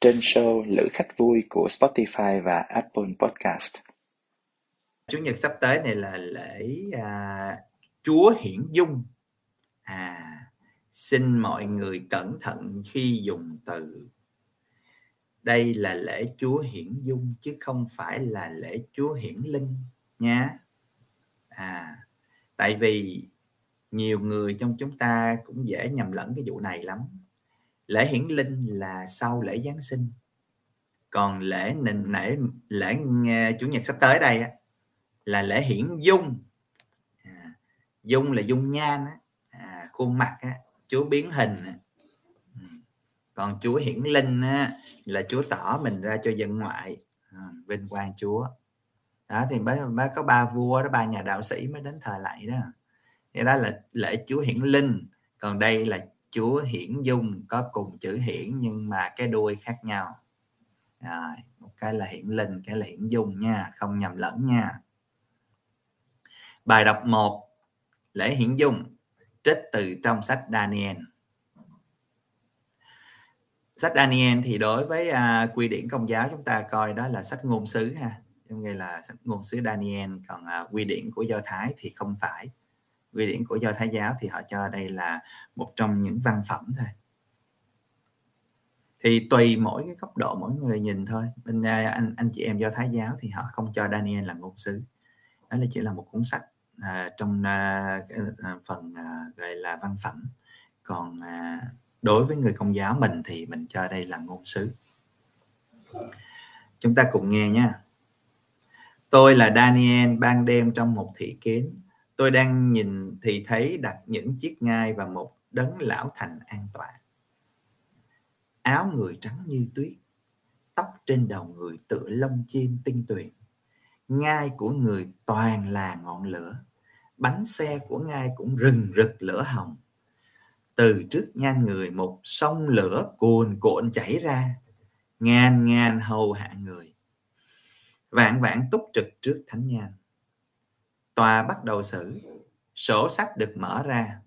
trên show Lữ khách vui của Spotify và Apple Podcast. Chủ nhật sắp tới này là lễ à, Chúa Hiển Dung. À, xin mọi người cẩn thận khi dùng từ. Đây là lễ Chúa Hiển Dung chứ không phải là lễ Chúa Hiển Linh nha. À, tại vì nhiều người trong chúng ta cũng dễ nhầm lẫn cái vụ này lắm lễ hiển linh là sau lễ giáng sinh. Còn lễ nền lễ lễ chủ nhật sắp tới đây á, là lễ hiển dung. À, dung là dung nhan á, à, khuôn mặt á, chúa biến hình á. Ừ. Còn chúa hiển linh á, là chúa tỏ mình ra cho dân ngoại à, vinh quang chúa. Đó thì mới mới có ba vua đó ba nhà đạo sĩ mới đến thờ lại đó. Thì đó là lễ chúa hiển linh. Còn đây là Chúa hiển dung có cùng chữ hiển nhưng mà cái đuôi khác nhau. Rồi một cái là hiển linh cái là hiển dung nha không nhầm lẫn nha. Bài đọc 1 lễ hiển dung trích từ trong sách Daniel. Sách Daniel thì đối với uh, quy điển công giáo chúng ta coi đó là sách ngôn sứ ha. Trong đây là sách ngôn sứ Daniel còn uh, quy điển của Do Thái thì không phải quy điển của do thái giáo thì họ cho đây là một trong những văn phẩm thôi. Thì tùy mỗi cái góc độ mỗi người nhìn thôi. Bên à, anh anh chị em do thái giáo thì họ không cho Daniel là ngôn sứ. Đó là chỉ là một cuốn sách à, trong à, cái à, phần à, gọi là văn phẩm. Còn à, đối với người công giáo mình thì mình cho đây là ngôn sứ. Chúng ta cùng nghe nha. Tôi là Daniel ban đêm trong một thị kiến tôi đang nhìn thì thấy đặt những chiếc ngai và một đấng lão thành an toàn. Áo người trắng như tuyết, tóc trên đầu người tựa lông chim tinh tuyền. Ngai của người toàn là ngọn lửa, bánh xe của ngai cũng rừng rực lửa hồng. Từ trước nhan người, một sông lửa cuồn cuộn chảy ra, ngàn ngàn hầu hạ người. Vạn vạn túc trực trước thánh nhan Tòa bắt đầu xử, sổ sách được mở ra.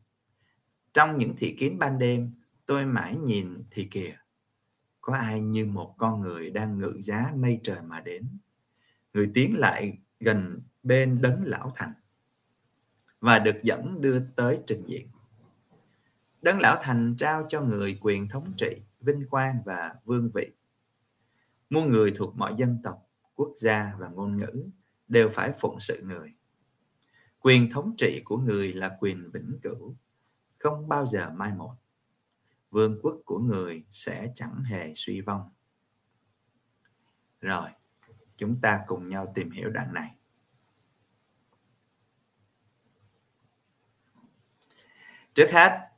Trong những thị kiến ban đêm, tôi mãi nhìn thì kìa, có ai như một con người đang ngự giá mây trời mà đến. Người tiến lại gần bên đấng lão thành và được dẫn đưa tới trình diện. Đấng lão thành trao cho người quyền thống trị, vinh quang và vương vị. Muôn người thuộc mọi dân tộc, quốc gia và ngôn ngữ đều phải phụng sự người quyền thống trị của người là quyền vĩnh cửu, không bao giờ mai một. Vương quốc của người sẽ chẳng hề suy vong. Rồi, chúng ta cùng nhau tìm hiểu đoạn này. Trước hết,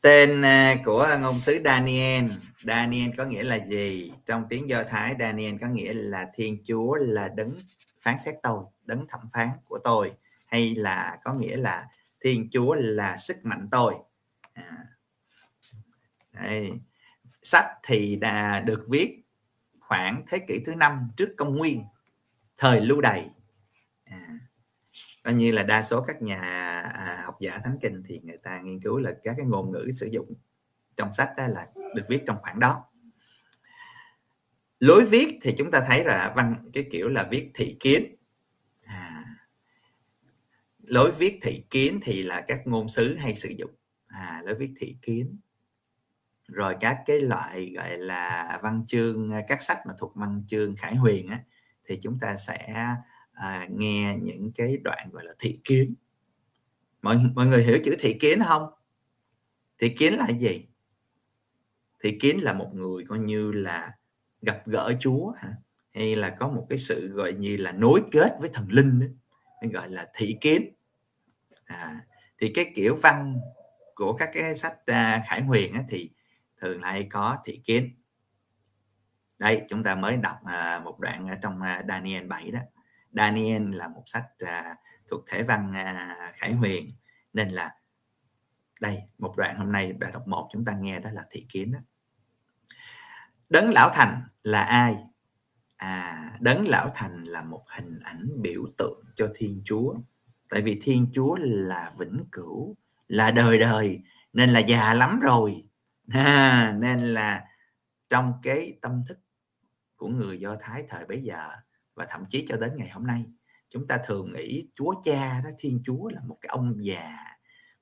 tên à, của ngôn sứ Daniel. Daniel có nghĩa là gì? Trong tiếng Do Thái, Daniel có nghĩa là Thiên Chúa là đấng phán xét tôi, đấng thẩm phán của tôi hay là có nghĩa là thiên chúa là sức mạnh tôi à. Đây. sách thì đã được viết khoảng thế kỷ thứ năm trước công nguyên thời lưu đày à. coi như là đa số các nhà à, học giả thánh kinh thì người ta nghiên cứu là các cái ngôn ngữ sử dụng trong sách đó là được viết trong khoảng đó lối viết thì chúng ta thấy là văn cái kiểu là viết thị kiến lối viết thị kiến thì là các ngôn sứ hay sử dụng. À, lối viết thị kiến. Rồi các cái loại gọi là văn chương các sách mà thuộc văn chương khải huyền á, thì chúng ta sẽ à, nghe những cái đoạn gọi là thị kiến. Mọi mọi người hiểu chữ thị kiến không? Thị kiến là gì? Thị kiến là một người coi như là gặp gỡ chúa hả? hay là có một cái sự gọi như là nối kết với thần linh đó. gọi là thị kiến à, thì cái kiểu văn của các cái sách à, khải huyền á, thì thường lại có thị kiến. Đây chúng ta mới đọc à, một đoạn ở trong à, Daniel 7 đó. Daniel là một sách à, thuộc thể văn à, Khải Huyền. Nên là đây một đoạn hôm nay bài đọc một chúng ta nghe đó là thị kiến đó. Đấng lão thành là ai? À đấng lão thành là một hình ảnh biểu tượng cho thiên chúa tại vì thiên chúa là vĩnh cửu là đời đời nên là già lắm rồi. À, nên là trong cái tâm thức của người do thái thời bấy giờ và thậm chí cho đến ngày hôm nay chúng ta thường nghĩ chúa cha đó thiên chúa là một cái ông già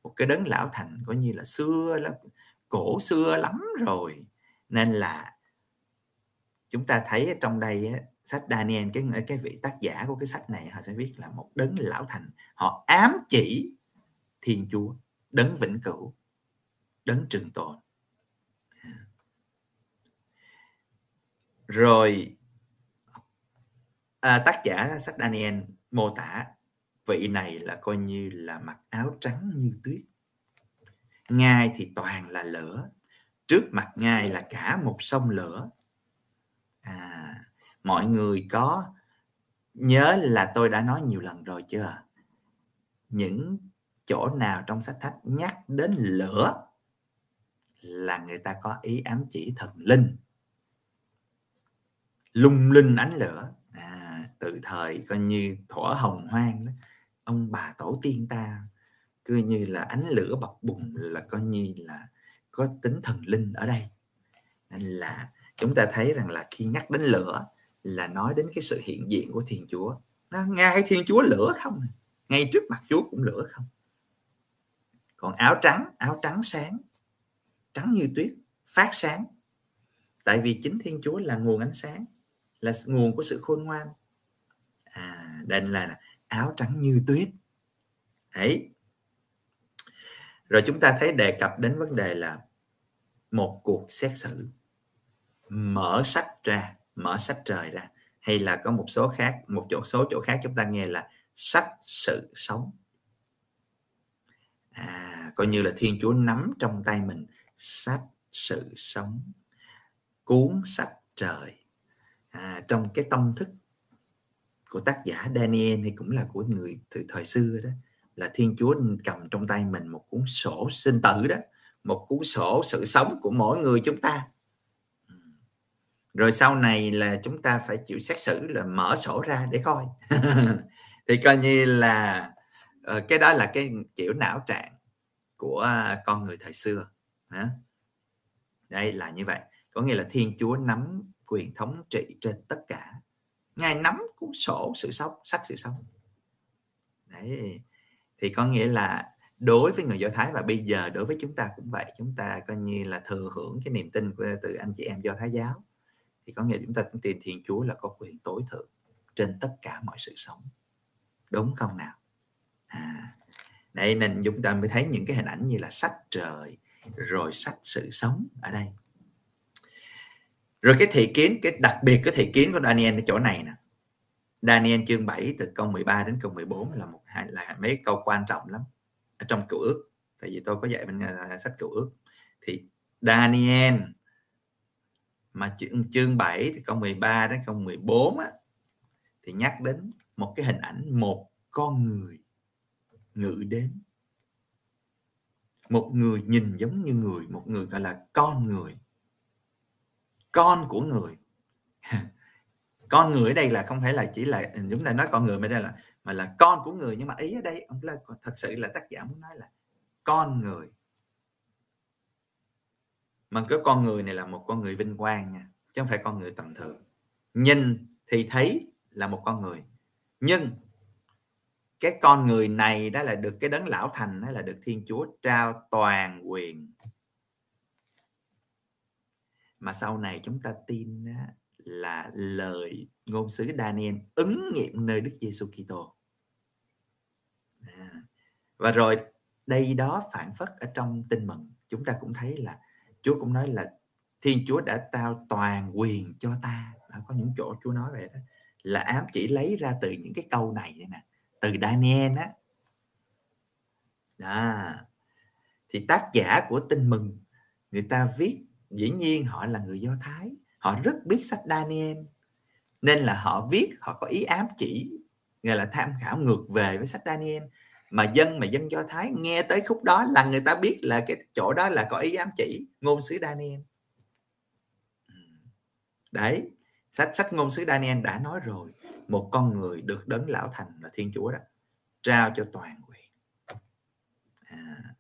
một cái đấng lão thành coi như là xưa là cổ xưa lắm rồi. Nên là chúng ta thấy ở trong đây sách Daniel cái cái vị tác giả của cái sách này họ sẽ viết là một đấng lão thành. Họ ám chỉ thiên chúa đấng vĩnh cửu đấng trường tồn. Rồi à, tác giả sách Daniel mô tả vị này là coi như là mặc áo trắng như tuyết. Ngai thì toàn là lửa trước mặt ngai là cả một sông lửa. À, mọi người có nhớ là tôi đã nói nhiều lần rồi chưa? Những chỗ nào trong sách thách nhắc đến lửa là người ta có ý ám chỉ thần linh? Lung linh ánh lửa. À, từ thời coi như thỏa hồng hoang đó ông bà tổ tiên ta cứ như là ánh lửa bập bùng là coi như là có tính thần linh ở đây. Nên là chúng ta thấy rằng là khi nhắc đến lửa là nói đến cái sự hiện diện của thiên chúa. Nó, ngay thiên chúa lửa không à? ngay trước mặt chúa cũng lửa không? Còn áo trắng áo trắng sáng, trắng như tuyết, phát sáng. Tại vì chính thiên chúa là nguồn ánh sáng, là nguồn của sự khôn ngoan. À đây là áo trắng như tuyết. Ấy rồi chúng ta thấy đề cập đến vấn đề là một cuộc xét xử, mở sách ra mở sách trời ra hay là có một số khác một chỗ số chỗ khác chúng ta nghe là sách sự sống. À, coi như là thiên chúa nắm trong tay mình sách sự sống cuốn sách trời. À, trong cái tâm thức của tác giả Daniel hay cũng là của người từ thời xưa đó là Thiên Chúa cầm trong tay mình một cuốn sổ sinh tử đó một cuốn sổ sự sống của mỗi người chúng ta rồi sau này là chúng ta phải chịu xét xử là mở sổ ra để coi. Thì coi như là ờ, cái đó là cái kiểu não trạng của con người thời xưa đây là như vậy. Có nghĩa là thiên chúa nắm quyền thống trị trên tất cả. Ngài nắm cuốn sổ sự sống, sách sự sống. Đấy, thì có nghĩa là đối với người do thái, và bây giờ đối với chúng ta cũng vậy, chúng ta coi như là thừa hưởng cái niềm tin của từ anh chị em do thái giáo thì có nghĩa chúng ta cũng tin thiên chúa là có quyền tối thượng trên tất cả mọi sự sống. Đúng không nào? À, đây nên chúng ta mới thấy những cái hình ảnh như là sách trời rồi sách sự sống ở đây. Rồi cái thị kiến cái đặc biệt cái thị kiến của Daniel ở chỗ này nè. Daniel chương 7 từ câu 13 đến câu 14 là một hai là mấy câu quan trọng lắm ở trong cựu ước. Tại vì tôi có dạy bên à, sách cựu ước. Thì Daniel mà chương chương 7 thì câu 13 đến câu 14 á, thì nhắc đến một cái hình ảnh một con người ngự đến. Một người nhìn giống như người một người gọi là con người. Con của người. Con người ở đây là không phải là chỉ là chúng ta nói con người mà đây là mà là con của người. Nhưng mà ý ở đây ông là thật sự là tác giả muốn nói là con người mà cái con người này là một con người vinh quang nha chứ không phải con người tầm thường. Nhìn thì thấy là một con người nhưng cái con người này đó là được cái đấng lão thành đó là được thiên chúa trao toàn quyền. Mà sau này chúng ta tin đó là lời ngôn sứ Daniel ứng nghiệm nơi Đức Giêsu Kitô. À, và rồi đây đó phản phất ở trong tin mừng chúng ta cũng thấy là Chúa cũng nói là Thiên Chúa đã trao toàn quyền cho ta. Đó, có những chỗ Chúa nói vậy đó. Là ám chỉ lấy ra từ những cái câu này nè. Từ Daniel á. Đó. thì tác giả của tin mừng người ta viết dĩ nhiên họ là người do thái. Họ rất biết sách Daniel nên là họ viết họ có ý ám chỉ gọi là tham khảo ngược về với sách Daniel mà dân mà dân do thái nghe tới khúc đó là người ta biết là cái chỗ đó là có ý ám chỉ ngôn sứ Daniel. Ừ. Đấy sách sách ngôn sứ Daniel đã nói rồi một con người được đấng lão thành là thiên chúa đó trao cho toàn quyền. À,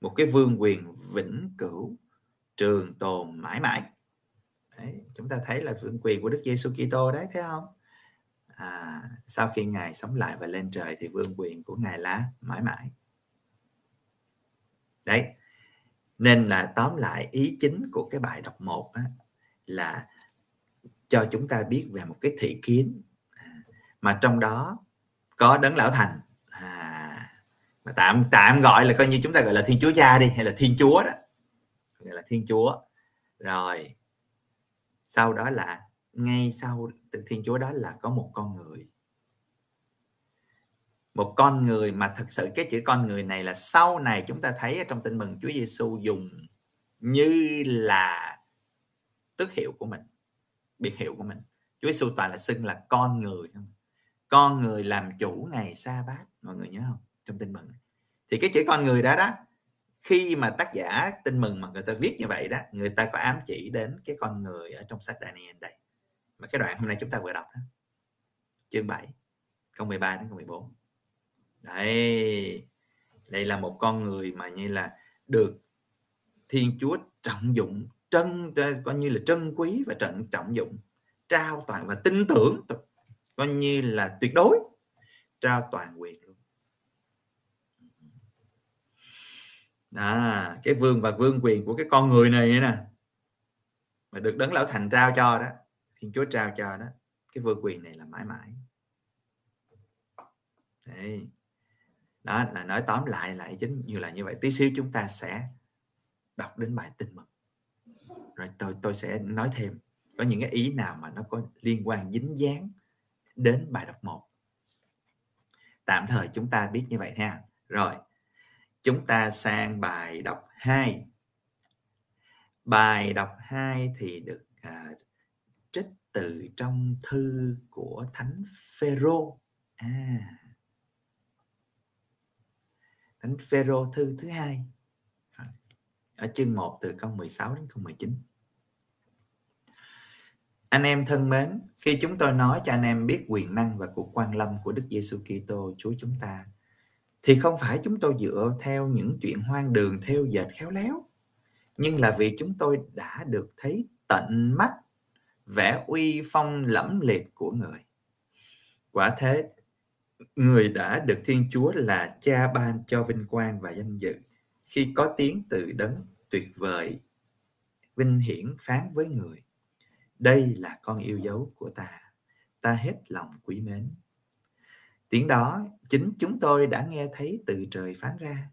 một cái vương quyền vĩnh cửu trường tồn mãi mãi. Đấy, chúng ta thấy là vương quyền của Đức Giêsu Kitô đấy thấy không? À, sau khi ngài sống lại và lên trời thì vương quyền của ngài là mãi mãi. Đấy nên là tóm lại ý chính của cái bài đọc một á, là cho chúng ta biết về một cái thị kiến. À, mà trong đó có đấng lão thành. À, mà tạm tạm gọi là coi như chúng ta gọi là thiên chúa cha đi hay là thiên chúa đó. Gọi là thiên chúa. Rồi sau đó là ngay sau từ thiên chúa đó là có một con người. Một con người mà thật sự cái chữ con người này là sau này chúng ta thấy trong tin mừng Chúa Giêsu dùng như là tước hiệu của mình, biệt hiệu của mình. Chúa Giêsu toàn là xưng là con người con người làm chủ ngày sa bát, mọi người nhớ không? Trong tin mừng. Thì cái chữ con người đó đó, khi mà tác giả tin mừng mà người ta viết như vậy đó, người ta có ám chỉ đến cái con người ở trong sách Daniel đây mà cái đoạn hôm nay chúng ta vừa đọc đó chương 7 câu 13 đến câu 14 đây đây là một con người mà như là được thiên chúa trọng dụng trân coi như là trân quý và trận trọng dụng trao toàn và tin tưởng coi như là tuyệt đối trao toàn quyền luôn. À, cái vương và vương quyền của cái con người này nè mà được đấng lão thành trao cho đó thiên chúa trao cho đó cái vương quyền này là mãi mãi. Đấy. đó là nói tóm lại lại chính như là như vậy. Tí xíu chúng ta sẽ đọc đến bài tin mừng. Rồi tôi tôi sẽ nói thêm. Có những cái ý nào mà nó có liên quan dính dáng đến bài đọc một? Tạm thời chúng ta biết như vậy ha. Rồi chúng ta sang bài đọc 2 bài đọc 2 thì được à, trích từ trong thư của thánh Phêrô. À. Thánh Phêrô thư thứ hai. Ở chương 1 từ câu 16 đến câu 19 anh em thân mến, khi chúng tôi nói cho anh em biết quyền năng và cuộc quan lâm của Đức Giêsu Kitô Chúa chúng ta, thì không phải chúng tôi dựa theo những chuyện hoang đường theo dệt khéo léo, nhưng là vì chúng tôi đã được thấy tận mắt vẻ uy phong lẫm liệt của người. Quả thế, người đã được Thiên Chúa là cha ban cho vinh quang và danh dự. Khi có tiếng từ đấng tuyệt vời vinh hiển phán với người đây là con yêu dấu của ta ta hết lòng quý mến. Tiếng đó chính chúng tôi đã nghe thấy từ trời phán ra.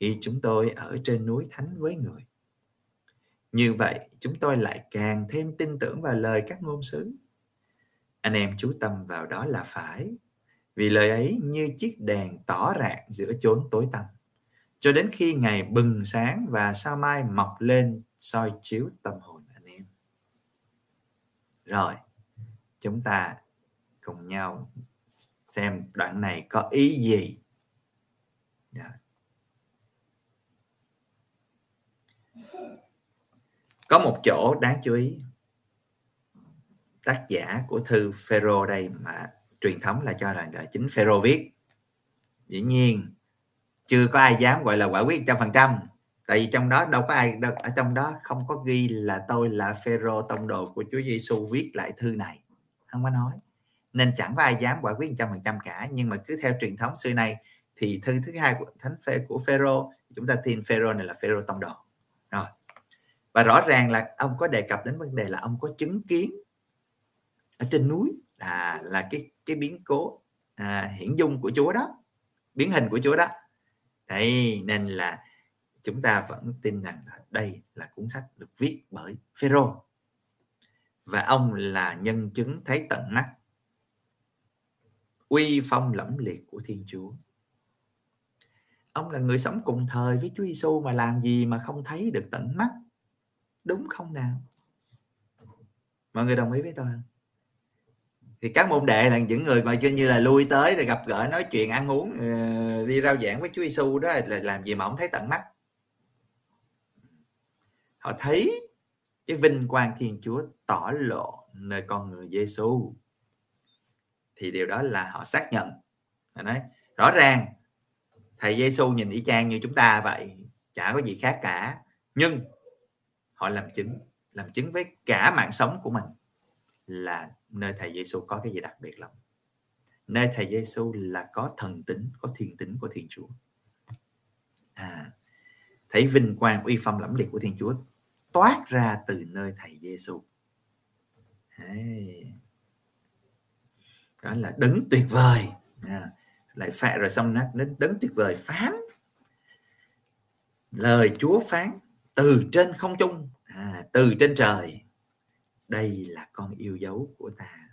Khi chúng tôi ở trên núi thánh với người như vậy, chúng tôi lại càng thêm tin tưởng vào lời các ngôn sứ. Anh em chú tâm vào đó là phải, vì lời ấy như chiếc đèn tỏ rạng giữa chốn tối tăm. Cho đến khi ngày bừng sáng và sao mai mọc lên soi chiếu tâm hồn anh em. Rồi, chúng ta cùng nhau xem đoạn này có ý gì. Yeah. Có một chỗ đáng chú ý. Tác giả của thư Phêrô đây mà truyền thống là cho rằng là chính Phêrô viết. Dĩ nhiên, chưa có ai dám gọi là quả quyết trăm phần trăm. Tại vì trong đó đâu có ai, đâu, ở trong đó không có ghi là tôi là Phêrô tông đồ của Chúa Giêsu viết lại thư này. Không có nói. Nên chẳng có ai dám quả quyết trăm phần trăm cả. Nhưng mà cứ theo truyền thống xưa nay, thì thư thứ hai của thánh phê, của Phêrô, chúng ta tin Phêrô này là Phêrô tông đồ. Rồi và rõ ràng là ông có đề cập đến vấn đề là ông có chứng kiến ở trên núi là là cái cái biến cố à, hiển dung của Chúa đó biến hình của Chúa đó đấy nên là chúng ta vẫn tin rằng là đây là cuốn sách được viết bởi Phêrô và ông là nhân chứng thấy tận mắt uy phong lẫm liệt của Thiên Chúa. Ông là người sống cùng thời với Chúa Giêsu mà làm gì mà không thấy được tận mắt? Đúng không nào? mọi người đồng ý với tôi không? Thì các môn đệ là những người gọi như là lui tới rồi gặp gỡ, nói chuyện, ăn uống ờ, đi rao giảng với Chúa Giêsu đó là làm gì mà không thấy tận mắt. Họ thấy cái vinh quang Thiên Chúa tỏ lộ nơi con người Giêsu thì điều đó là họ xác nhận. Họ nói, rõ ràng, thầy Giêsu nhìn y chang như chúng ta vậy, chả có gì khác cả. Nhưng họ làm chứng làm chứng với cả mạng sống của mình là nơi thầy Giêsu có cái gì đặc biệt lắm. Nơi thầy Giêsu là có thần tính có thiên tính của Thiên Chúa. À, thấy vinh quang uy phong lẫm liệt của Thiên Chúa toát ra từ nơi thầy Giêsu đó là đấng tuyệt vời. À, lại phạt rồi xong nó đấng tuyệt vời phán. Lời Chúa phán từ trên không trung. À, từ trên trời. Đây là con yêu dấu của ta.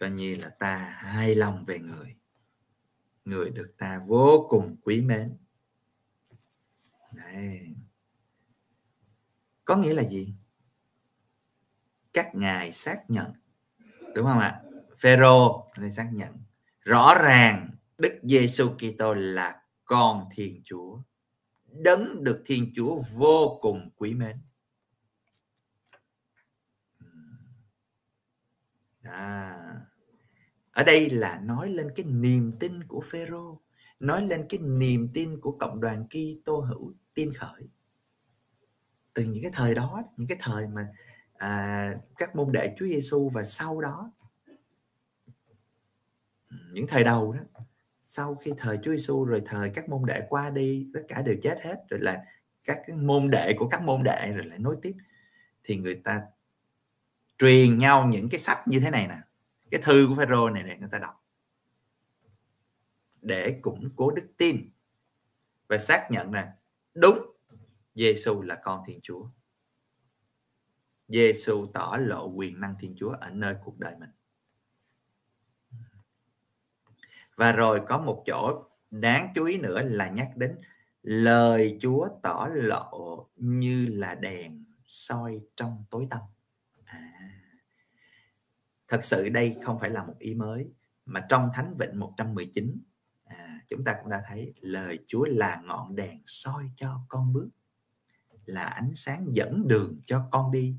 Coi như là ta hài lòng về người. Người được ta vô cùng quý mến. Đấy. có nghĩa là gì? Các ngài xác nhận. Đúng không ạ? Phêrô đây xác nhận. Rõ ràng Đức Giêsu Kitô là con Thiên Chúa đấng được Thiên Chúa vô cùng quý mến. À, ở đây là nói lên cái niềm tin của Phêrô nói lên cái niềm tin của cộng đoàn Kitô hữu tiên khởi. Từ những cái thời đó những cái thời mà à, các môn đệ Chúa Giêsu và sau đó những thời đầu đó sau khi thời Chúa Giêsu rồi thời các môn đệ qua đi, tất cả đều chết hết, rồi là các môn đệ của các môn đệ, rồi lại nối tiếp thì người ta truyền nhau những cái sách như thế này nè, cái thư của Phêrô này để người ta đọc để củng cố đức tin và xác nhận rằng đúng Giêsu là con Thiên Chúa. Giêsu tỏ lộ quyền năng Thiên Chúa ở nơi cuộc đời mình. Và rồi có một chỗ đáng chú ý nữa là nhắc đến lời Chúa tỏ lộ như là đèn soi trong tối tăm. À, thật sự đây không phải là một ý mới mà trong Thánh Vịnh 119 à, chúng ta cũng đã thấy lời Chúa là ngọn đèn soi cho con bước là ánh sáng dẫn đường cho con đi.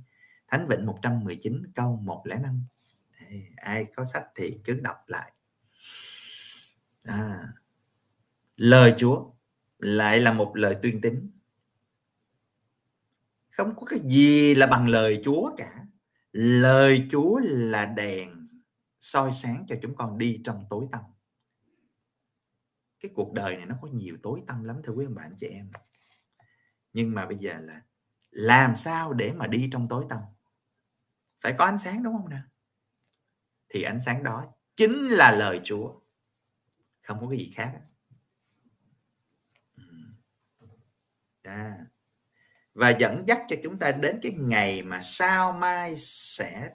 Thánh Vịnh 119 câu 105 ai có sách thì cứ đọc lại à, lời Chúa lại là một lời tuyên tín. Không có cái gì là bằng lời Chúa cả. Lời Chúa là đèn soi sáng cho chúng con đi trong tối tăm. Cái cuộc đời này nó có nhiều tối tăm lắm thưa quý ông bạn chị em. Nhưng mà bây giờ là làm sao để mà đi trong tối tăm? Phải có ánh sáng đúng không nào thì ánh sáng đó chính là lời Chúa không có cái gì khác à. Và dẫn dắt cho chúng ta đến cái ngày mà sao mai sẽ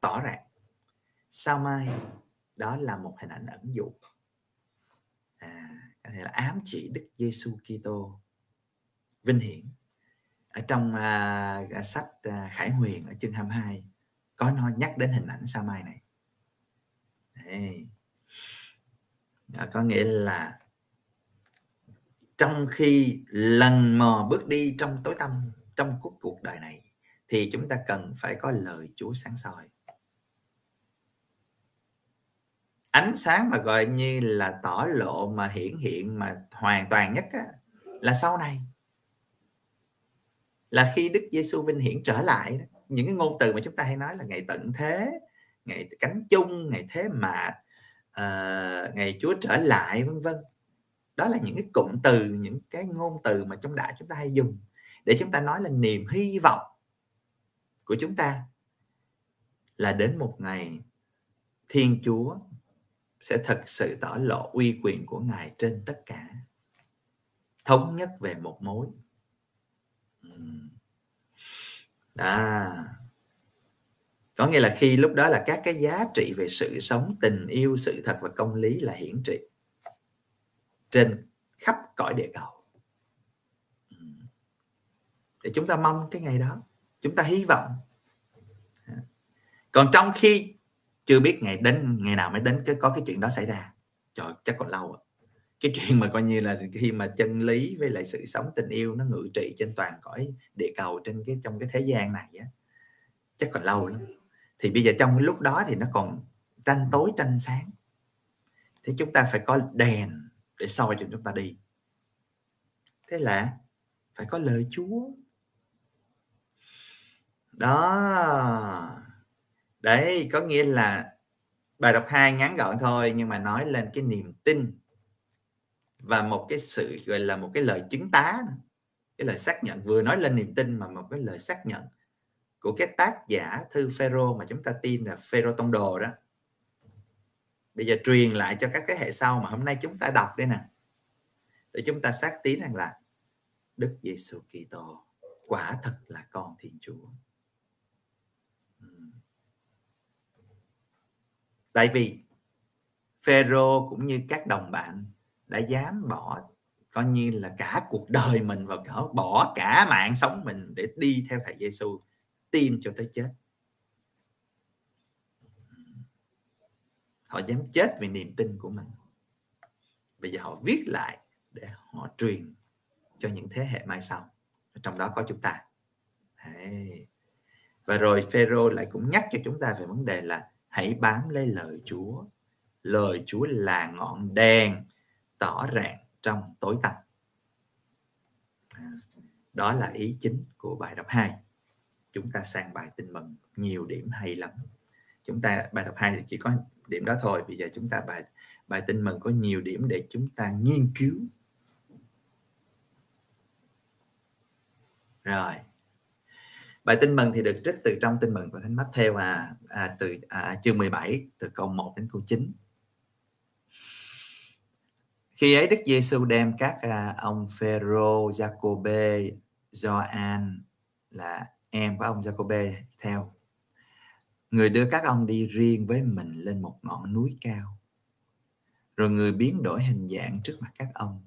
tỏ ràng. Sao mai đó là một hình ảnh ẩn dụ. À, có thể là ám chỉ Đức Giêsu Kitô vinh hiển. Ở trong uh, sách uh, Khải Huyền ở chương 22 có nói nhắc đến hình ảnh sao mai này. Đấy. Đó, có nghĩa là trong khi lần mò bước đi trong tối tăm trong cuộc cuộc đời này thì chúng ta cần phải có lời Chúa sáng soi ánh sáng mà gọi như là tỏ lộ mà hiển hiện mà hoàn toàn nhất á, là sau này là khi Đức Giêsu vinh hiển trở lại đó. những cái ngôn từ mà chúng ta hay nói là ngày tận thế ngày cánh chung ngày thế mạt uh, ngày Chúa trở lại vân vân. Đó là những cái cụm từ những cái ngôn từ mà trong đại chúng ta hay dùng để chúng ta nói là niềm hy vọng của chúng ta là đến một ngày thiên chúa sẽ thật sự tỏ lộ uy quyền của ngài trên tất cả thống nhất về một mối. À có nghĩa là khi lúc đó là các cái giá trị về sự sống, tình yêu, sự thật và công lý là hiển trị trên khắp cõi địa cầu. Ừ. Để chúng ta mong cái ngày đó, chúng ta hy vọng. Còn trong khi chưa biết ngày đến, ngày nào mới đến, cái có cái chuyện đó xảy ra, trời, chắc còn lâu à. cái chuyện mà coi như là khi mà chân lý với lại sự sống, tình yêu nó ngự trị trên toàn cõi địa cầu, trên cái, trong cái thế gian này á, chắc còn lâu lắm thì bây giờ trong cái lúc đó thì nó còn tranh tối, tranh sáng. Thì chúng ta phải có đèn để soi cho chúng ta đi. Thế là phải có lời chúa. Đó. Đấy, có nghĩa là bài đọc hai ngắn gọn thôi, nhưng mà nói lên cái niềm tin và một cái sự, gọi là một cái lời chứng tá. Cái lời xác nhận, vừa nói lên niềm tin mà một cái lời xác nhận của cái tác giả thư Phêrô mà chúng ta tin là Phêrô tông đồ đó. Bây giờ truyền lại cho các thế hệ sau mà hôm nay chúng ta đọc đây nè. Để chúng ta xác tín rằng là Đức Giêsu Kitô quả thật là con Thiên Chúa. Tại vì Phêrô cũng như các đồng bạn đã dám bỏ, coi như là cả cuộc đời mình và cả bỏ cả mạng sống mình để đi theo thầy Giêsu tin cho tới chết. Họ dám chết vì niềm tin của mình. Bây giờ họ viết lại để họ truyền cho những thế hệ mai sau. Trong đó có chúng ta. Đấy. và rồi Phêrô lại cũng nhắc cho chúng ta về vấn đề là hãy bám lấy lời Chúa. Lời Chúa là ngọn đèn tỏ rạng trong tối tăm. Đó là ý chính của bài đọc 2 chúng ta sang bài tin mừng nhiều điểm hay lắm. Chúng ta bài đọc 2 thì chỉ có điểm đó thôi. Bây giờ chúng ta bài bài tin mừng có nhiều điểm để chúng ta nghiên cứu. Rồi. Bài tin mừng thì được trích từ trong tin mừng của thánh mắt theo à, à từ à, chương 17 từ câu 1 đến câu 9 khi ấy Đức Giêsu đem các à, ông Phêrô, Giacôbê, Gioan là em của ông Jacob theo. Người đưa các ông đi riêng với mình lên một ngọn núi cao. Rồi người biến đổi hình dạng trước mặt các ông.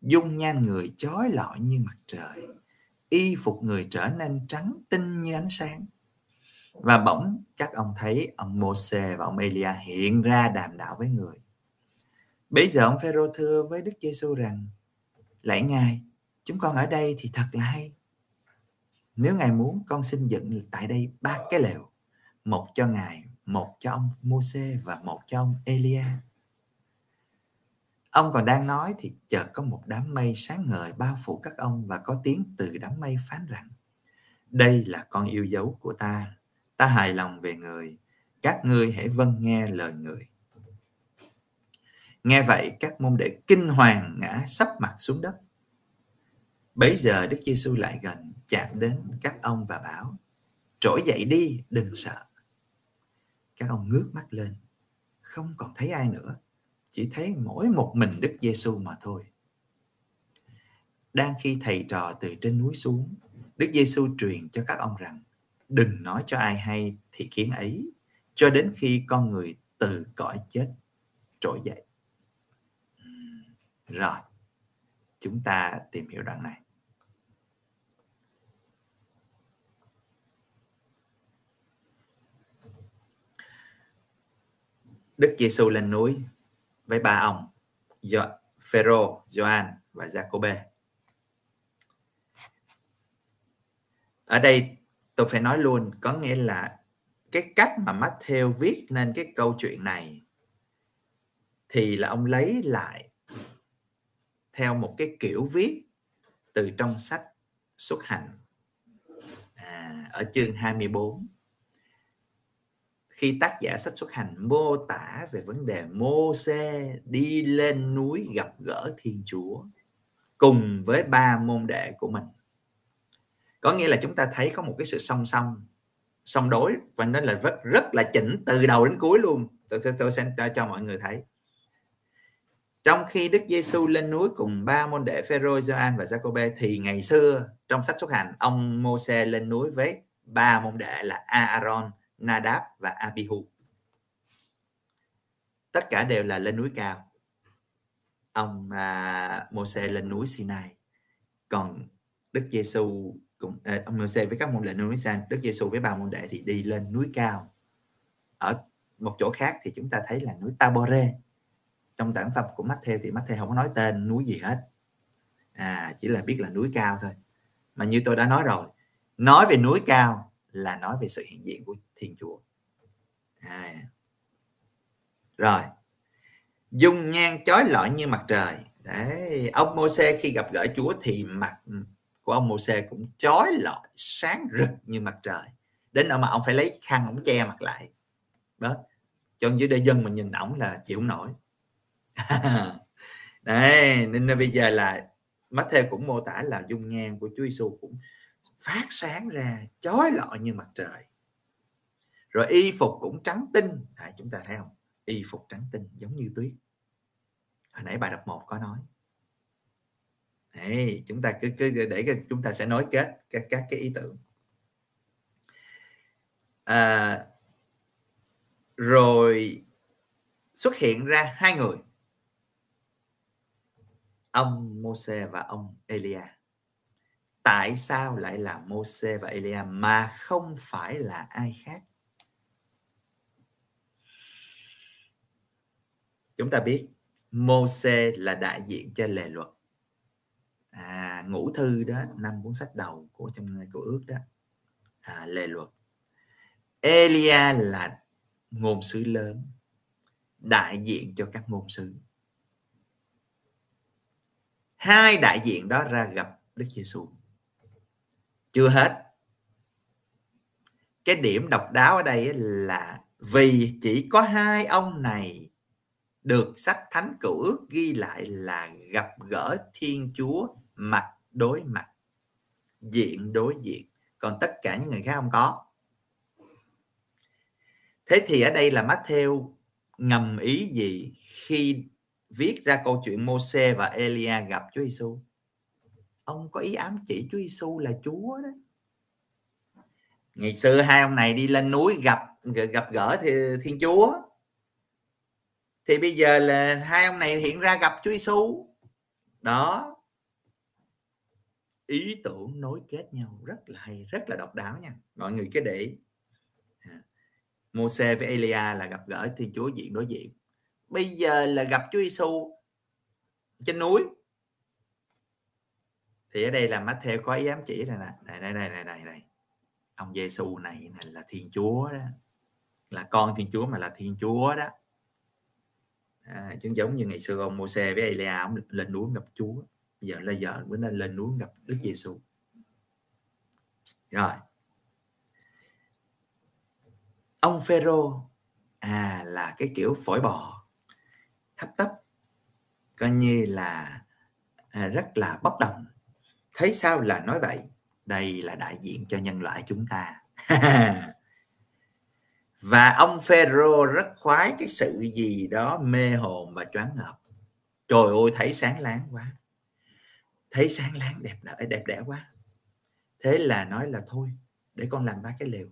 Dung nhan người chói lọi như mặt trời. Y phục người trở nên trắng tinh như ánh sáng. Và bỗng các ông thấy ông Môse và ông Elia hiện ra đàm đạo với người Bây giờ ông Phêrô thưa với Đức Giêsu rằng: "Lạy Ngài, chúng con ở đây thì thật là hay. Nếu Ngài muốn, con xin dựng tại đây ba cái lều, một cho Ngài, một cho ông Môse và một cho ông Elia." Ông còn đang nói thì chợt có một đám mây sáng ngời bao phủ các ông và có tiếng từ đám mây phán rằng: "Đây là con yêu dấu của ta, ta hài lòng về người, các ngươi hãy vâng nghe lời người." Nghe vậy các môn đệ kinh hoàng ngã sắp mặt xuống đất. Bấy giờ Đức Giêsu lại gần chạm đến các ông và bảo trỗi dậy đi đừng sợ. Các ông ngước mắt lên không còn thấy ai nữa chỉ thấy mỗi một mình Đức Giêsu mà thôi. Đang khi thầy trò từ trên núi xuống, Đức Giêsu truyền cho các ông rằng đừng nói cho ai hay thì kiến ấy cho đến khi con người từ cõi chết trỗi dậy. Rồi, chúng ta tìm hiểu đoạn này. Đức Giêsu lên núi với ba ông Gio, Phêrô, Gioan và Giacôbê. Ở đây tôi phải nói luôn có nghĩa là cái cách mà Matthew viết nên cái câu chuyện này thì là ông lấy lại theo một cái kiểu viết từ trong sách xuất hành à, ở chương 24 khi tác giả sách xuất hành mô tả về vấn đề mô xê đi lên núi gặp gỡ thiên chúa cùng với ba môn đệ của mình. Có nghĩa là chúng ta thấy có một cái sự song song song đối và nó là rất rất là chỉnh từ đầu đến cuối luôn. Tôi, sẽ tôi sẽ cho, cho mọi người thấy. Trong khi Đức Giêsu lên núi cùng ba môn đệ Phêrô, Gioan và Giacôbê thì ngày xưa trong sách xuất hành ông Môse lên núi với ba môn đệ là Aaron, Nadab và Abihu. Tất cả đều là lên núi cao. Ông à, Môse lên núi Sinai. Còn Đức Giêsu cùng à, ông Moses với các môn đệ núi San Đức Giêsu với ba môn đệ thì đi lên núi cao ở một chỗ khác thì chúng ta thấy là núi Tabore trong bản phẩm của Matthew thì Matthew không có nói tên núi gì hết à chỉ là biết là núi cao thôi mà như tôi đã nói rồi nói về núi cao là nói về sự hiện diện của Thiên Chúa. À. rồi. Dung nhan chói lọi như mặt trời. Đấy, ông Môse khi gặp gỡ Chúa thì mặt của ông Môse cũng chói lọi, sáng rực như mặt trời. Đến nỗi mà ông phải lấy khăn, ông che mặt lại. Đó. Cho dưới đây dân mà nhìn ổng là chịu không nổi. Đấy, nên bây giờ là Matthew cũng mô tả là dung nhan của Chúa Giêsu cũng phát sáng ra, chói lọi như mặt trời rồi y phục cũng trắng tinh. À, chúng ta thấy không? Y phục trắng tinh giống như tuyết. Hồi nãy bài đọc một có nói. Đấy, chúng ta cứ cứ để chúng ta sẽ nối kết các các cái ý tưởng. À, rồi xuất hiện ra hai người. Ông Môse và ông Elia. Tại sao lại là Môse và Elia mà không phải là ai khác? Chúng ta biết Mose là đại diện cho lề luật. À, ngũ thư đó năm cuốn sách đầu của trong của ước đó. À, lề luật. Elia là ngôn sứ lớn đại diện cho các ngôn sứ. Hai đại diện đó ra gặp Đức Giêsu chưa hết. Cái điểm độc đáo ở đây là vì chỉ có hai ông này được sách thánh cựu ước ghi lại là gặp gỡ thiên chúa mặt đối mặt, diện đối diện. Còn tất cả những người khác không có. Thế thì ở đây là Matthew ngầm ý gì khi viết ra câu chuyện Môse và Elia gặp Chúa Giêsu ông có ý ám chỉ Chúa Giêsu là Chúa đó. Ngày xưa hai ông này đi lên núi gặp gặp gỡ thì Thiên Chúa thì bây giờ là hai ông này hiện ra gặp Chúa Giêsu đó. Ý tưởng nối kết nhau rất là hay rất là độc đáo nha. Mọi người cứ để à, Môse với Elia là gặp gỡ Thiên Chúa diện đối diện. Bây giờ là gặp Chúa Giêsu trên núi. Thì ở đây là Matthew có ý ám chỉ này nè. Này này này này này, này. ông Giêsu này, này là Thiên Chúa đó. Là con Thiên Chúa mà là Thiên Chúa đó à, chứ giống như ngày xưa ông Môse với Elia ông lên núi gặp Chúa. Bây giờ là giờ bữa nay lên núi gặp Đức Giêsu rồi. Ông Phêrô à là cái kiểu phổi bò hấp tấp coi như là à, rất là bốc đồng. Thấy sao là nói vậy? Đây là đại diện cho nhân loại chúng ta. và ông Phêrô rất khoái cái sự gì đó mê hồn và choáng ngợp. Trời ơi thấy sáng láng quá. Thấy sáng láng đẹp đẽ đẹp đẽ quá. Thế là nói là thôi để con làm ba cái lều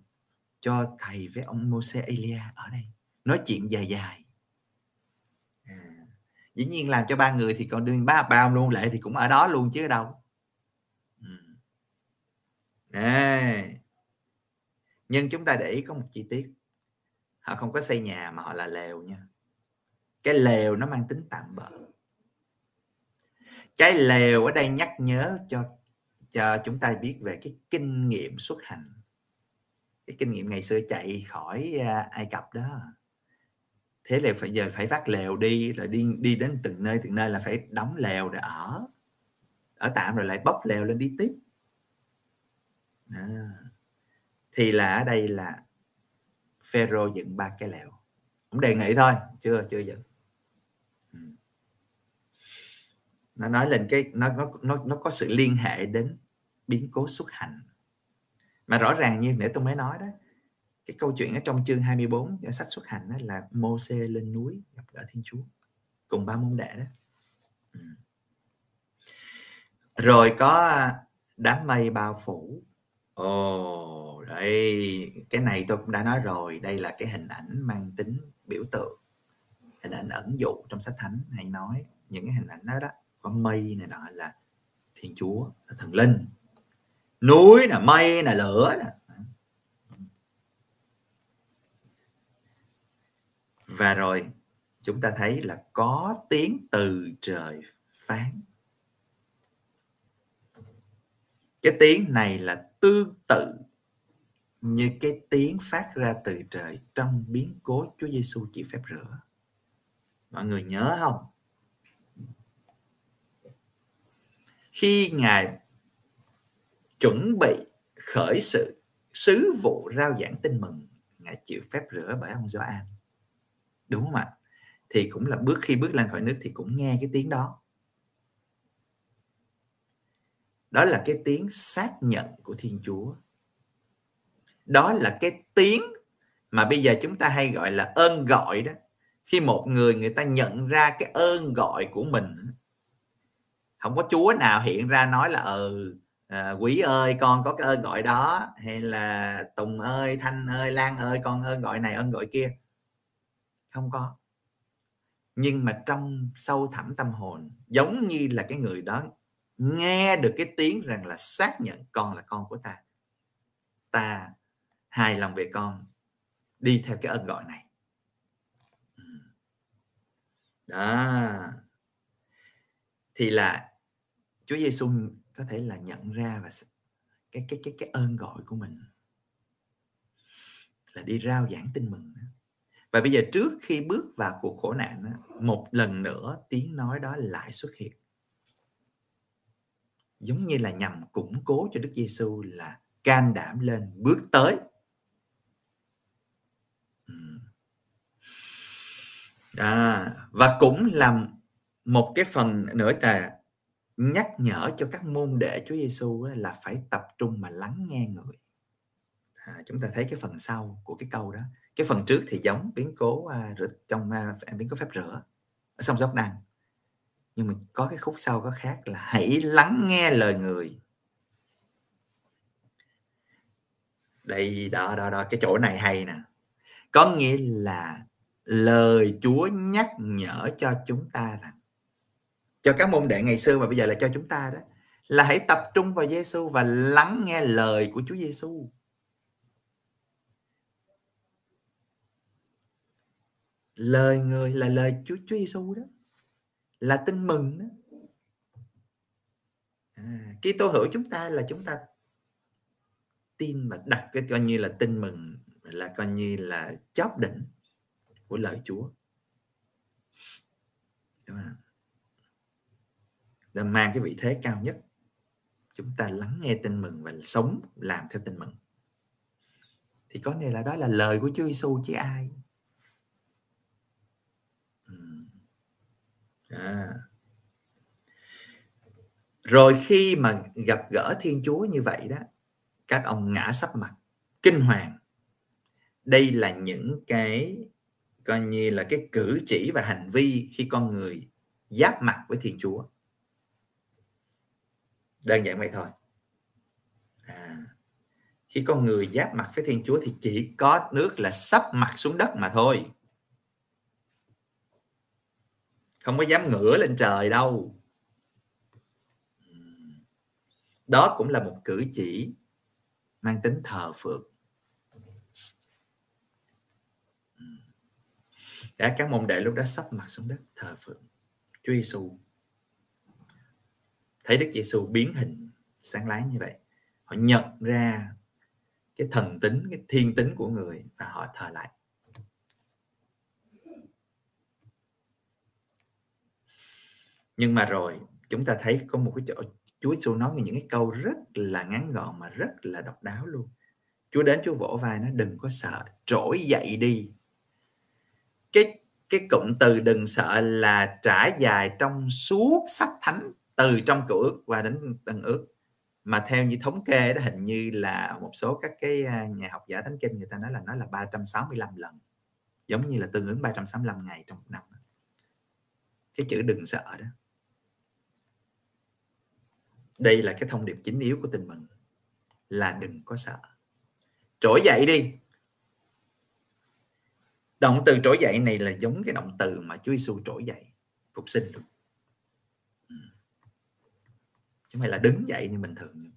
cho thầy với ông moses Elia ở đây. Nói chuyện dài dài. À, dĩ nhiên làm cho ba người thì còn đương ba ba ông luôn lệ thì cũng ở đó luôn chứ đâu. À. nhưng chúng ta để ý có một chi tiết họ không có xây nhà mà họ là lều nha. Cái lều nó mang tính tạm bợ. Cái lều ở đây nhắc nhớ cho cho chúng ta biết về cái kinh nghiệm xuất hành. Cái kinh nghiệm ngày xưa chạy khỏi à, Ai Cập đó. Thế là phải, giờ phải vác lều đi, rồi đi đi đến từng nơi từng nơi là phải đóng lều để ở. Ở tạm rồi lại bóc lều lên đi tiếp. À. thì là ở đây là Phêrô dựng ba cái lều cũng đề nghị thôi chưa chưa dựng ừ. nó nói lên cái nó nó nó nó có sự liên hệ đến biến cố xuất hành mà rõ ràng như nãy tôi mới nói đó cái câu chuyện ở trong chương 24 ở sách xuất hành đó là Môse lên núi gặp gỡ Thiên Chúa cùng ba môn đệ đó ừ. rồi có đám mây bao phủ ồ đây cái này tôi cũng đã nói rồi, đây là cái hình ảnh mang tính biểu tượng, hình ảnh ẩn dụ trong sách thánh hay nói, những cái hình ảnh đó đó, có mây này nọ là thiên chúa, là thần linh. Núi là mây là lửa nè. Và rồi, chúng ta thấy là có tiếng từ trời phán. Cái tiếng này là tương tự như cái tiếng phát ra từ trời trong biến cố Chúa Giêsu chỉ phép rửa. Mọi người nhớ không? Khi Ngài chuẩn bị khởi sự sứ vụ rao giảng tin mừng, Ngài chịu phép rửa bởi ông Gioan. Đúng không ạ? Thì cũng là bước khi bước lên khỏi nước thì cũng nghe cái tiếng đó. Đó là cái tiếng xác nhận của Thiên Chúa. Đó là cái tiếng mà bây giờ chúng ta hay gọi là ơn gọi đó. Khi một người người ta nhận ra cái ơn gọi của mình không có chúa nào hiện ra nói là ừ à, quý ơi con có cái ơn gọi đó. Hay là tùng ơi thanh ơi lan ơi con ơn gọi này ơn gọi kia. Không có. Nhưng mà trong sâu thẳm tâm hồn giống như là cái người đó nghe được cái tiếng rằng là xác nhận con là con của ta ta hài lòng về con, đi theo cái ơn gọi này. Ừ. Đó. Thì là Chúa Giêsu có thể là nhận ra và cái cái cái cái ơn gọi của mình là đi rao giảng tin mừng và bây giờ trước khi bước vào cuộc khổ nạn một lần nữa tiếng nói đó lại xuất hiện giống như là nhằm củng cố cho Đức Giêsu là can đảm lên bước tới. À, và cũng làm một cái phần nữa là nhắc nhở cho các môn đệ Chúa Giêsu là phải tập trung mà lắng nghe người. À, chúng ta thấy cái phần sau của cái câu đó. Cái phần trước thì giống biến cố à, trong à, à, biến cố phép rửa ở sông Giốc đăng nhưng mà có cái khúc sau có khác là hãy lắng nghe lời người đây, đó đó đó, cái chỗ này hay nè có nghĩa là lời Chúa nhắc nhở cho chúng ta rằng, cho các môn đệ ngày xưa và bây giờ là cho chúng ta đó, là hãy tập trung vào Giêsu và lắng nghe lời của Chúa Giêsu. Lời người là lời Chúa Chúa Giêsu đó. Là tin mừng đó. À, Kitô hữu chúng ta là chúng ta tin và đặt cái coi như là tin mừng là coi như là chóp đỉnh của lời Chúa. Là mang cái vị thế cao nhất. Chúng ta lắng nghe tin mừng và sống làm theo tin mừng. Thì có nghĩa là đó là lời của Chúa Giêsu chứ ai à rồi khi mà gặp gỡ Thiên Chúa như vậy đó các ông ngã sắp mặt kinh hoàng. Đây là những cái coi như là cái cử chỉ và hành vi khi con người giáp mặt với thiên chúa. Đơn giản vậy thôi. À, khi con người giáp mặt với thiên chúa thì chỉ có nước là sắp mặt xuống đất mà thôi. Không có dám ngửa lên trời đâu đó cũng là một cử chỉ mang tính thờ phượng. Ừ. Đã, các môn đệ lúc đó sắp mặt xuống đất, thờ phượng Chúa Giêsu thấy Đức Giêsu biến hình sáng láng như vậy, họ nhận ra cái thần tính, cái thiên tính của người và họ thờ lại. Nhưng mà rồi, chúng ta thấy có một cái chỗ Chúa Giêsu nói những cái câu rất là ngắn gọn mà rất là độc đáo luôn. Chúa đến Chúa vỗ vai nó, đừng có sợ, trỗi dậy đi. Cái cái cụm từ đừng sợ là trải dài trong suốt sách thánh từ trong cựu ước và đến tân ước. Mà theo như thống kê đó, hình như là một số các cái à, nhà học giả thánh kinh người ta nói là nó là 365 lần, giống như là tương ứng 365 ngày trong một năm. Cái chữ đừng sợ đó đây là cái thông điệp chính yếu của tin mừng, là đừng có sợ. Trỗi dậy đi. Động từ trỗi dậy này là giống cái động từ mà Chúa Giêsu trỗi dậy, phục sinh luôn ừ. chứ không phải là đứng dậy như bình thường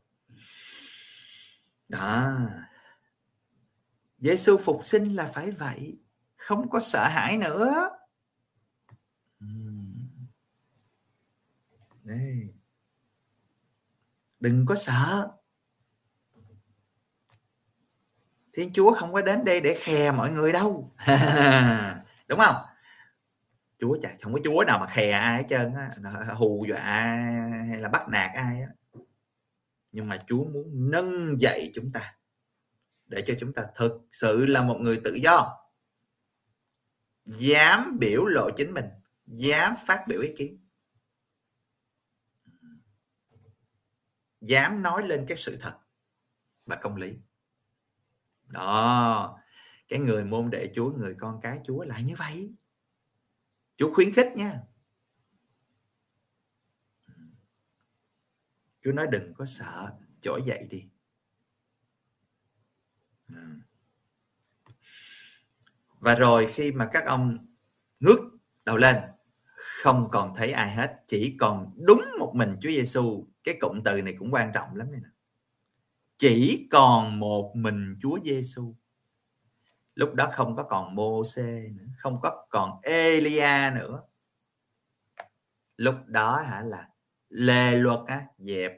đó. Giêsu phục sinh là phải vậy, không có sợ hãi nữa. Ừ. Đây đừng có sợ. Thiên chúa không có đến đây để khè mọi người đâu. Đúng không? Chúa chả không có chúa nào mà khè ai hết trơn á. Hù dọa hay là bắt nạt ai á. Nhưng mà chúa muốn nâng dậy chúng ta để cho chúng ta thực sự là một người tự do. Dám biểu lộ chính mình, dám phát biểu ý kiến. Dám nói lên cái sự thật và công lý. Đó, cái người môn đệ chúa, người con cái chúa lại như vậy. Chúa khuyến khích nha. Chúa nói đừng có sợ, trỗi dậy đi. À. Và rồi khi mà các ông ngước đầu lên, không còn thấy ai hết, chỉ còn đúng một mình Chúa Giêsu cái cụm từ này cũng quan trọng lắm này nè. Chỉ còn một mình Chúa Giêsu lúc đó không có còn Môse nữa không có còn Elia nữa. Lúc đó hả là lề luật á dẹp.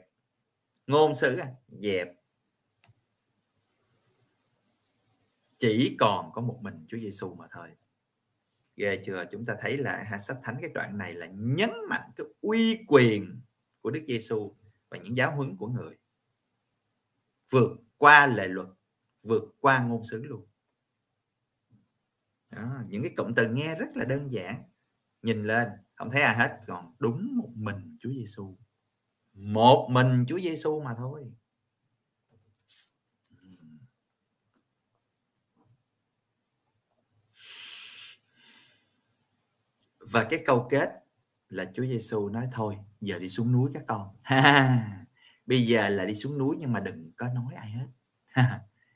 Ngôn sứ á dẹp. Chỉ còn có một mình Chúa Giêsu mà thôi. Ghê chưa? Chúng ta thấy là ha, sách thánh cái đoạn này là nhấn mạnh cái uy quyền của Đức Giêsu và những giáo huấn của người. Vượt qua lệ luật vượt qua ngôn sứ luôn. Đó, những cái cụm từ nghe rất là đơn giản. Nhìn lên không thấy ai hết còn đúng một mình Chúa Giêsu một mình Chúa Giêsu mà thôi. Và cái câu kết là Chúa Giêsu nói thôi giờ đi xuống núi các con. Bây giờ là đi xuống núi nhưng mà đừng có nói ai hết.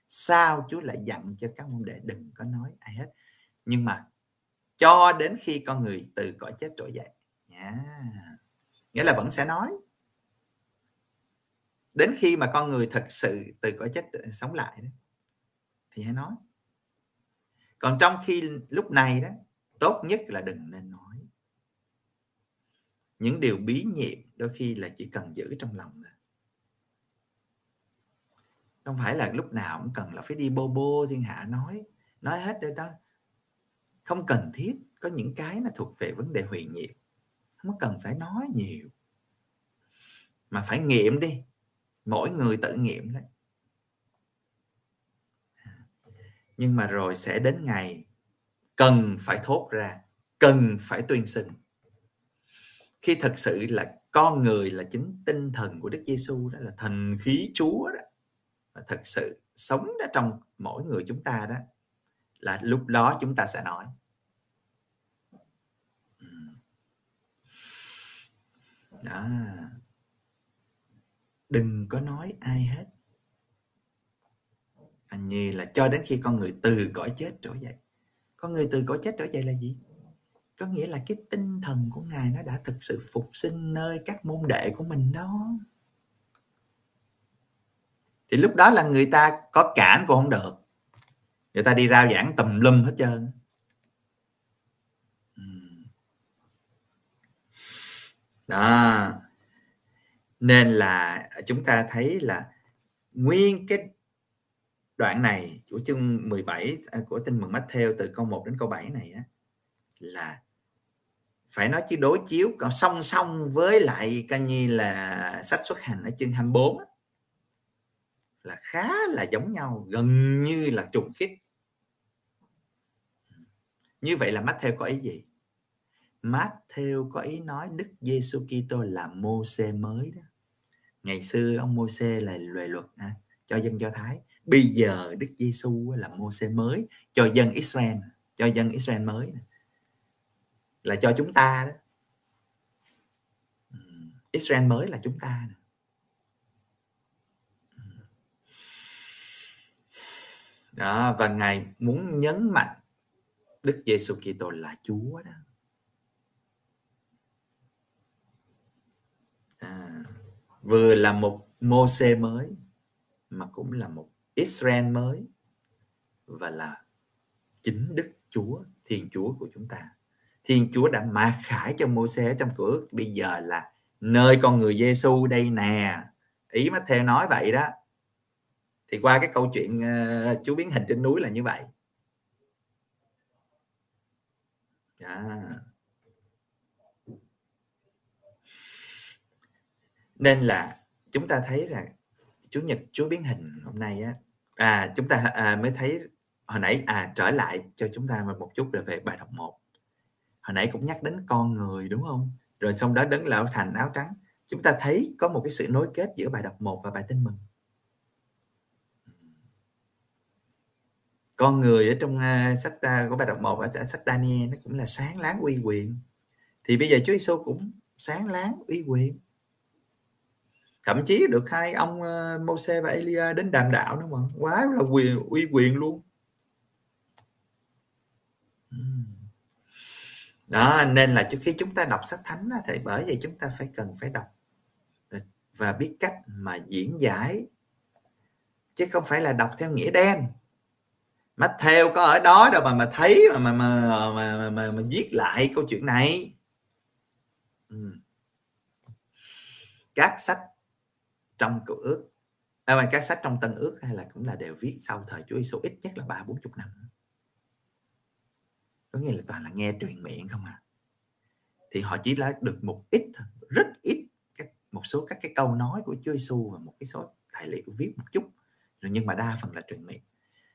Sao Chúa lại dặn cho các môn đệ đừng có nói ai hết? Nhưng mà cho đến khi con người từ cõi chết trỗi dậy. Yeah. nghĩa là vẫn sẽ nói. Đến khi mà con người thật sự từ cõi chết sống lại đó, thì hãy nói. Còn trong khi lúc này đó, tốt nhất là đừng nên nói những điều bí nhiệm đôi khi là chỉ cần giữ trong lòng thôi. Không phải là lúc nào cũng cần là phải đi bô bô, thiên hạ nói nói hết đây đó. Không cần thiết có những cái nó thuộc về vấn đề huyền nhiệm. Không cần phải nói nhiều. Mà phải nghiệm đi. Mỗi người tự nghiệm đấy. Nhưng mà rồi sẽ đến ngày cần phải thốt ra, cần phải tuyên xưng khi thật sự là con người là chính tinh thần của Đức Giêsu đó, là thần khí Chúa đó, và thật sự sống ở trong mỗi người chúng ta đó, là lúc đó chúng ta sẽ nói. Đó. À. đừng có nói ai hết. Anh như là cho đến khi con người từ cõi chết trở dậy. Con người từ cõi chết trở dậy là gì? Có nghĩa là cái tinh thần của ngài nó đã thực sự phục sinh nơi các môn đệ của mình đó. Thì lúc đó là người ta có cản cũng không được. Người ta đi rao giảng tùm lum hết trơn. Đó. Nên là chúng ta thấy là nguyên cái đoạn này của chương 17 à, của tin mừng Matthew từ câu 1 đến câu 7 này á, là phải nói chứ đối chiếu còn song song với lại coi như là sách xuất hành ở chương 24 á, là khá là giống nhau gần như là trùng khít. Như vậy là Matthew có ý gì? Matthew có ý nói Đức Giêsu Kitô là Môse mới đó. Ngày xưa ông Môse là lề luật à, cho dân Do Thái. Bây giờ Đức Giêsu là Môse mới cho dân Israel cho dân Israel mới là cho chúng ta đó. Israel mới là chúng ta đó và ngài muốn nhấn mạnh Đức Giêsu Kitô là Chúa đó. À, vừa là một Môse mới mà cũng là một Israel mới và là chính Đức Chúa, Thiên Chúa của chúng ta. Thiên Chúa đã mặc khải cho Môi-se trong cửa bây giờ là nơi con người Giêsu đây nè. Ý mà theo nói vậy đó. Thì qua cái câu chuyện uh, Chúa biến hình trên núi là như vậy. À. Nên là chúng ta thấy là Chủ nhật Chúa biến hình hôm nay á à chúng ta à, mới thấy hồi nãy à trở lại cho chúng ta một chút về bài đọc 1 hồi nãy cũng nhắc đến con người đúng không? Rồi xong đó đến lão thành áo trắng. Chúng ta thấy có một cái sự nối kết giữa bài đọc 1 và bài tin mừng. Con người ở trong uh, sách uh, của bài đọc 1 ở sách Daniel nó cũng là sáng láng uy quyền. Thì bây giờ Chúa Giêsu cũng sáng láng uy quyền. Thậm chí được hai ông uh, Môse và Elia đến đàm đạo nữa mà. Quá là quyền uy quyền luôn đó nên là trước khi chúng ta đọc sách thánh thì bởi vậy chúng ta phải cần phải đọc và biết cách mà diễn giải chứ không phải là đọc theo nghĩa đen. Mắt theo có ở đó đâu mà mà thấy mà mà mà mà, mà, mà, mà viết lại câu chuyện này. Ừ. các sách trong cựu ước à, các sách trong tân ước hay là cũng là đều viết sau thời Chúa Giêsu ít nhất là ba bốn chục năm có nghĩa là toàn là nghe truyền miệng không à? Thì họ chỉ là được một ít thôi rất ít các một số các cái câu nói của Chúa Giêsu và một cái số tài liệu viết một chút. Rồi nhưng mà đa phần là truyền miệng.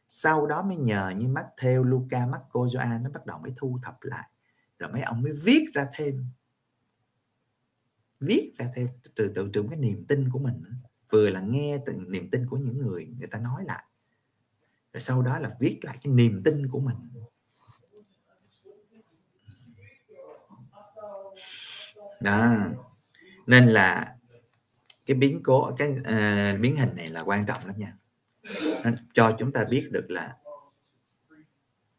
Sau đó mới nhờ như Matthew, Luca, Marco, Gioan nó bắt đầu mới thu thập lại. Rồi mấy ông mới viết ra thêm. Viết ra theo từ từ trường cái niềm tin của mình vừa là nghe từ niềm tin của những người người ta nói lại. Rồi sau đó là viết lại cái niềm tin của mình. Đó. Nên là cái biến cố cái uh, biến hình này là quan trọng lắm nha. Nó cho chúng ta biết được là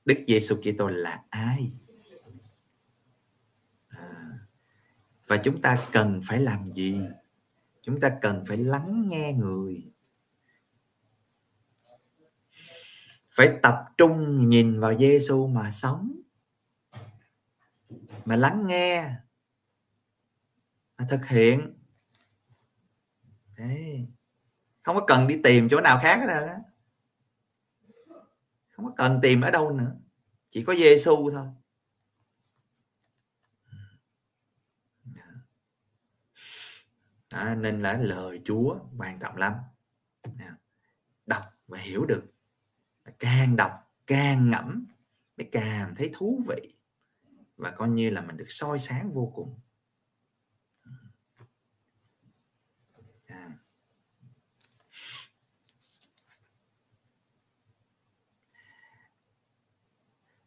Đức Giêsu Kitô là ai. À, và chúng ta cần phải làm gì? Chúng ta cần phải lắng nghe người. Phải tập trung nhìn vào Giêsu mà sống mà lắng nghe thực hiện. Đấy. không có cần đi tìm chỗ nào khác hết không có cần tìm ở đâu nữa. Chỉ có Giêsu thôi. Đó, nên là lời Chúa quan trọng lắm. Đọc và hiểu được. Càng đọc càng ngẫm mới càng thấy thú vị. Và coi như là mình được soi sáng vô cùng.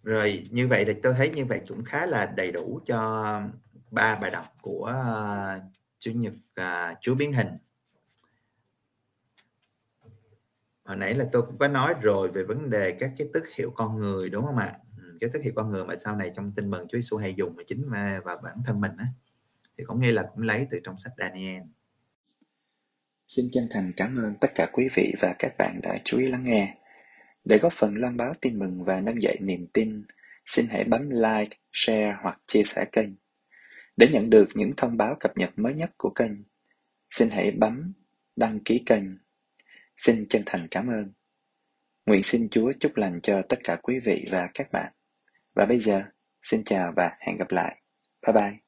Rồi, như vậy thì tôi thấy như vậy cũng khá là đầy đủ cho ba bài đọc của uh, Chủ nhật uh, Chúa biến hình. Hồi nãy là tôi cũng có nói rồi về vấn đề các cái tức hiệu con người đúng không ạ? Ừ, cái tức hiệu con người mà sau này trong tin mừng Chúa Giêsu hay dùng mà chính mà và bản thân mình á thì cũng nghe là cũng lấy từ trong sách Daniel. Xin chân thành cảm ơn tất cả quý vị và các bạn đã chú ý lắng nghe. Để góp phần loan báo tin mừng và nâng dậy niềm tin, xin hãy bấm like, share hoặc chia sẻ kênh. Để nhận được những thông báo cập nhật mới nhất của kênh, xin hãy bấm đăng ký kênh. Xin chân thành cảm ơn. Nguyện xin Chúa chúc lành cho tất cả quý vị và các bạn. Và bây giờ, xin chào và hẹn gặp lại. Bye bye.